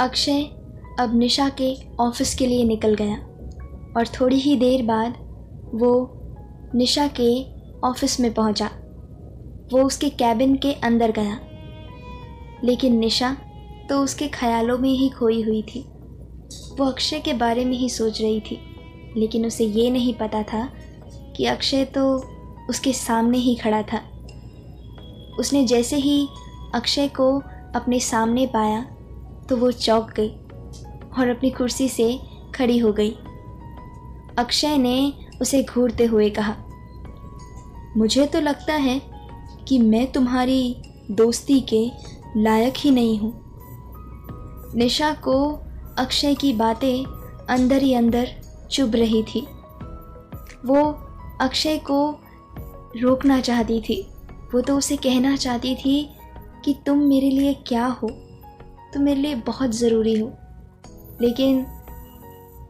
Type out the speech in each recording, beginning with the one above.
अक्षय अब निशा के ऑफ़िस के लिए निकल गया और थोड़ी ही देर बाद वो निशा के ऑफ़िस में पहुँचा। वो उसके कैबिन के अंदर गया। लेकिन निशा तो उसके ख्यालों में ही खोई हुई थी। वो अक्षय के बारे में ही सोच रही थी, लेकिन उसे ये नहीं पता था कि अक्षय तो उसके सामने ही खड़ा था। उसने जैसे ही अक्षय को अपने सामने पाया तो वो चौंक गई और अपनी कुर्सी से खड़ी हो गई। अक्षय ने उसे घूरते हुए कहा, मुझे तो लगता है कि मैं तुम्हारी दोस्ती के लायक ही नहीं हूँ। निशा को अक्षय की बातें अंदर ही अंदर चुभ रही थी। वो अक्षय को रोकना चाहती थी। वो तो उसे कहना चाहती थी कि तुम मेरे लिए क्या हो? तुम मेरे लिए बहुत ज़रूरी हो। लेकिन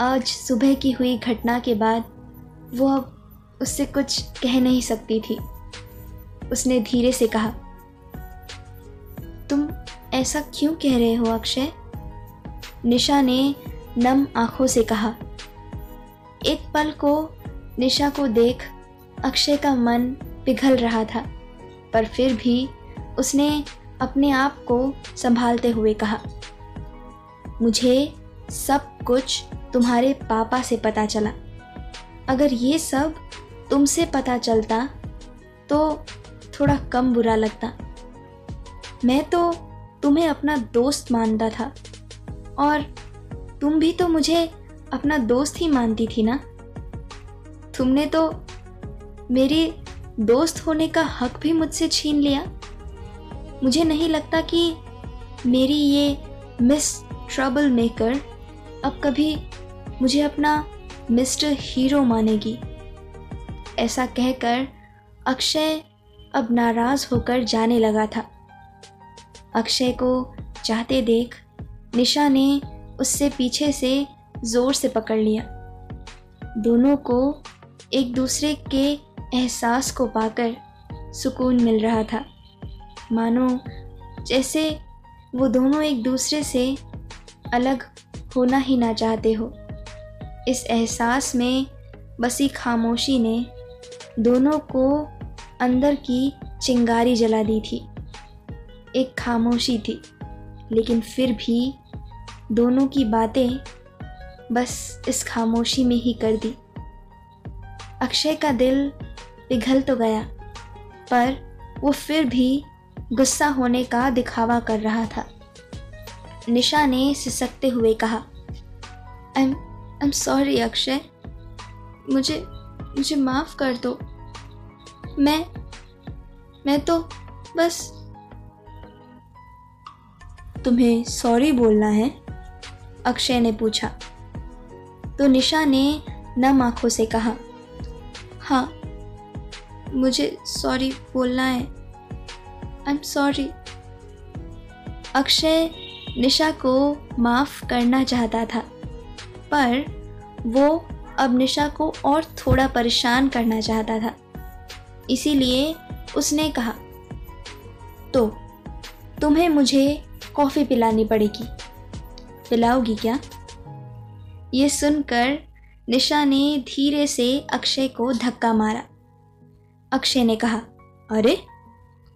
आज सुबह की हुई घटना के बाद वो अब उससे कुछ कह नहीं सकती थी। उसने धीरे से कहा, तुम ऐसा क्यों कह रहे हो अक्षय? निशा ने नम आँखों से कहा, एक पल को निशा को देख अक्षय का मन पिघल रहा था, पर फिर भी उसने अपने आप को संभालते हुए कहा, मुझे सब कुछ तुम्हारे पापा से पता चला। अगर ये सब तुमसे पता चलता तो थोड़ा कम बुरा लगता। मैं तो तुम्हें अपना दोस्त मानता था, और तुम भी तो मुझे अपना दोस्त ही मानती थी ना? तुमने तो मेरी दोस्त होने का हक भी मुझसे छीन लिया। मुझे नहीं लगता कि मेरी ये मिस ट्रबल मेकर अब कभी मुझे अपना मिस्टर हीरो मानेगी। ऐसा कहकर अक्षय अब नाराज़ होकर जाने लगा था। अक्षय को चाहते देख निशा ने उससे पीछे से ज़ोर से पकड़ लिया। दोनों को एक दूसरे के एहसास को पाकर सुकून मिल रहा था। मानो जैसे वो दोनों एक दूसरे से अलग होना ही ना चाहते हो। इस एहसास में बसी खामोशी ने दोनों को अंदर की चिंगारी जला दी थी। एक खामोशी थी, लेकिन फिर भी दोनों की बातें बस इस खामोशी में ही कर दी। अक्षय का दिल पिघल तो गया, पर वो फिर भी गुस्सा होने का दिखावा कर रहा था। निशा ने सिसकते हुए कहा I am I am sorry Akshay. मुझे मुझे माफ़ कर दो। मैं मैं तो बस तुम्हें सॉरी बोलना है? अक्षय ने पूछा। तो निशा ने नम आँखों से कहा हाँ मुझे सॉरी बोलना है। I am sorry Akshay Nisha को माफ़ करना चाहता था, पर वो अब निशा को और थोड़ा परेशान करना चाहता था। इसीलिए उसने कहा तो तुम्हें मुझे कॉफ़ी पिलानी पड़ेगी। पिलाओगी क्या? ये सुनकर निशा ने धीरे से अक्षय को धक्का मारा। अक्षय ने कहा, अरे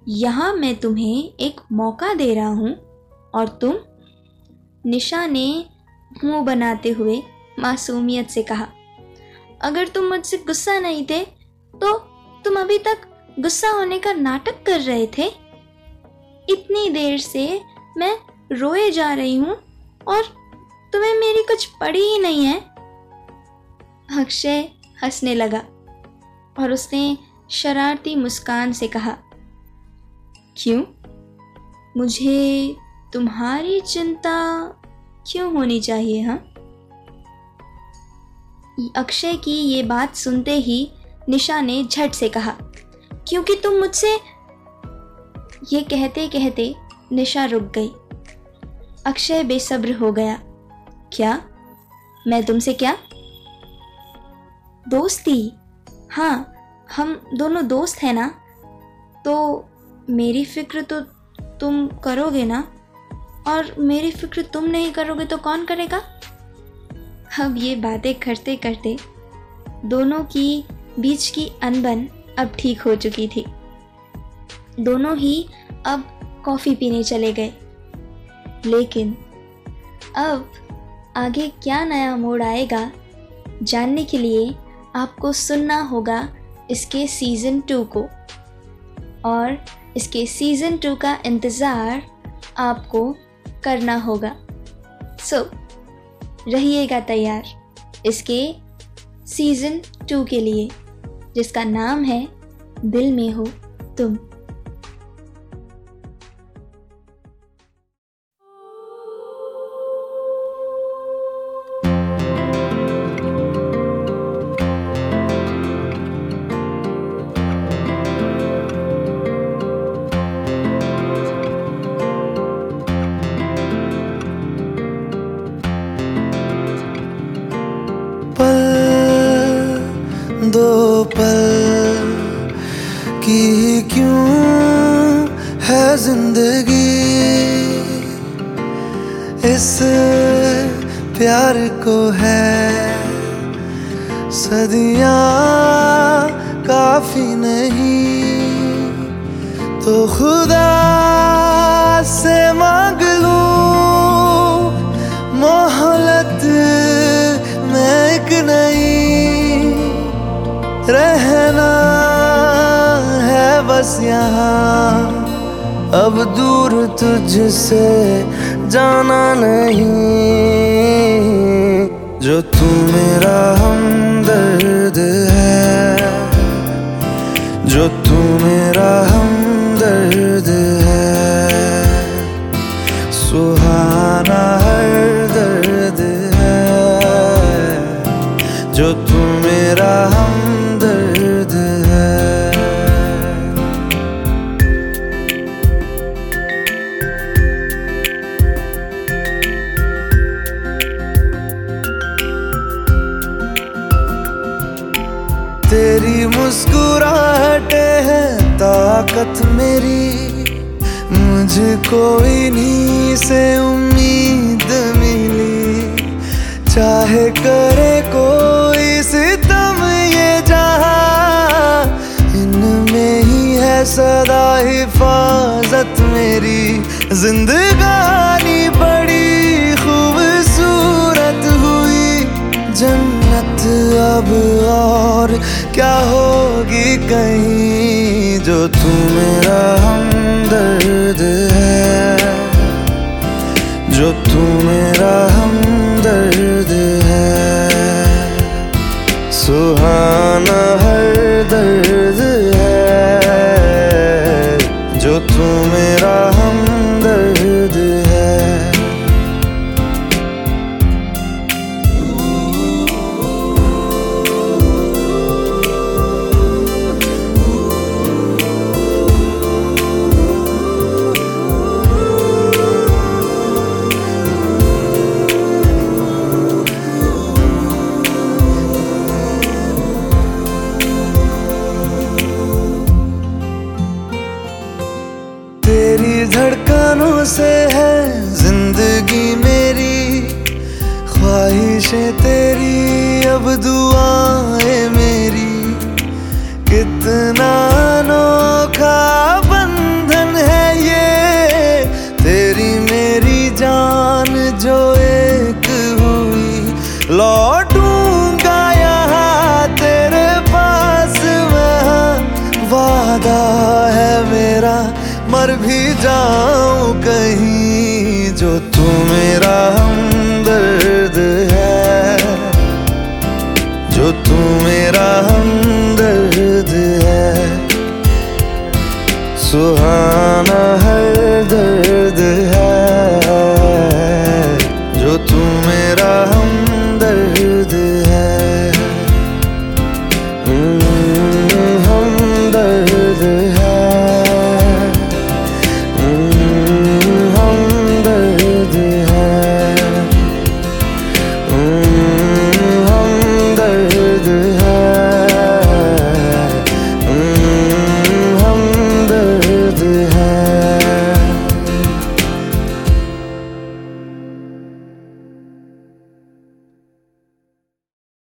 यहाँ मैं तुम्हें एक मौका दे रहा हूँ और तुम निशा ने मुँह बनाते हुए मासूमियत से कहा, अगर तुम मुझसे गुस्सा नहीं थे तो तुम अभी तक गुस्सा होने का नाटक कर रहे थे। इतनी देर से मैं रोए जा रही हूँ और तुम्हें मेरी कुछ पड़ी ही नहीं है। अक्षय हंसने लगा और उसने शरारती मुस्कान से कहा क्यों? मुझे तुम्हारी चिंता क्यों होनी चाहिए हाँ? अक्षय की ये बात सुनते ही निशा ने झट से कहा, क्योंकि तुम मुझसे ये कहते कहते निशा रुक गई। अक्षय बेसब्र हो गया, क्या? मैं तुमसे क्या? दोस्ती? हाँ हम दोनों दोस्त हैं ना? तो मेरी फ़िक्र तो तुम करोगे ना? और मेरी फ़िक्र तुम नहीं करोगे तो कौन करेगा? अब ये बातें करते करते दोनों की बीच की अनबन अब ठीक हो चुकी थी। दोनों ही अब कॉफ़ी पीने चले गए। लेकिन अब आगे क्या नया मोड़ आएगा, जानने के लिए आपको सुनना होगा इसके सीज़न टू को। और इसके सीज़न टू का इंतज़ार आपको करना होगा। सो so, रहिएगा तैयार इसके सीज़न टू के लिए जिसका नाम है दिल में हो तुम। इस प्यार को है सदियाँ काफ़ी नहीं तो खुदा से मांग लू। मोहलत में एक नहीं रहना है बस यहाँ। अब दूर तुझसे जाना नहीं। जो तू मेरा हमदर्द है, जो तू मेरा हमदर्द तेरी मुस्कुराहटे है, ताकत मेरी। मुझे कोई इन्हीं से उम्मीद मिली। चाहे करे कोई सितम ये जहाँ, इनमें ही है सदा हिफाजत मेरी। जिंदगानी बड़ी खूबसूरत हुई। जन्नत अब और क्या होगी कहीं जो तू मेरा हमदर्द है? जो तू मेरा हमदर्द है? सुहाना हर दर्द है। जो तू मेरा हमदर्द से है ज़िंदगी मेरी, ख्वाहिशें तेरी, अब दुआएँ मेरी। कितना अनोखा बंधन है ये, तेरी मेरी जान जो एक हुई। लौटूँगा यहाँ तेरे पास मैं वादा भी जाऊँ कहीं जो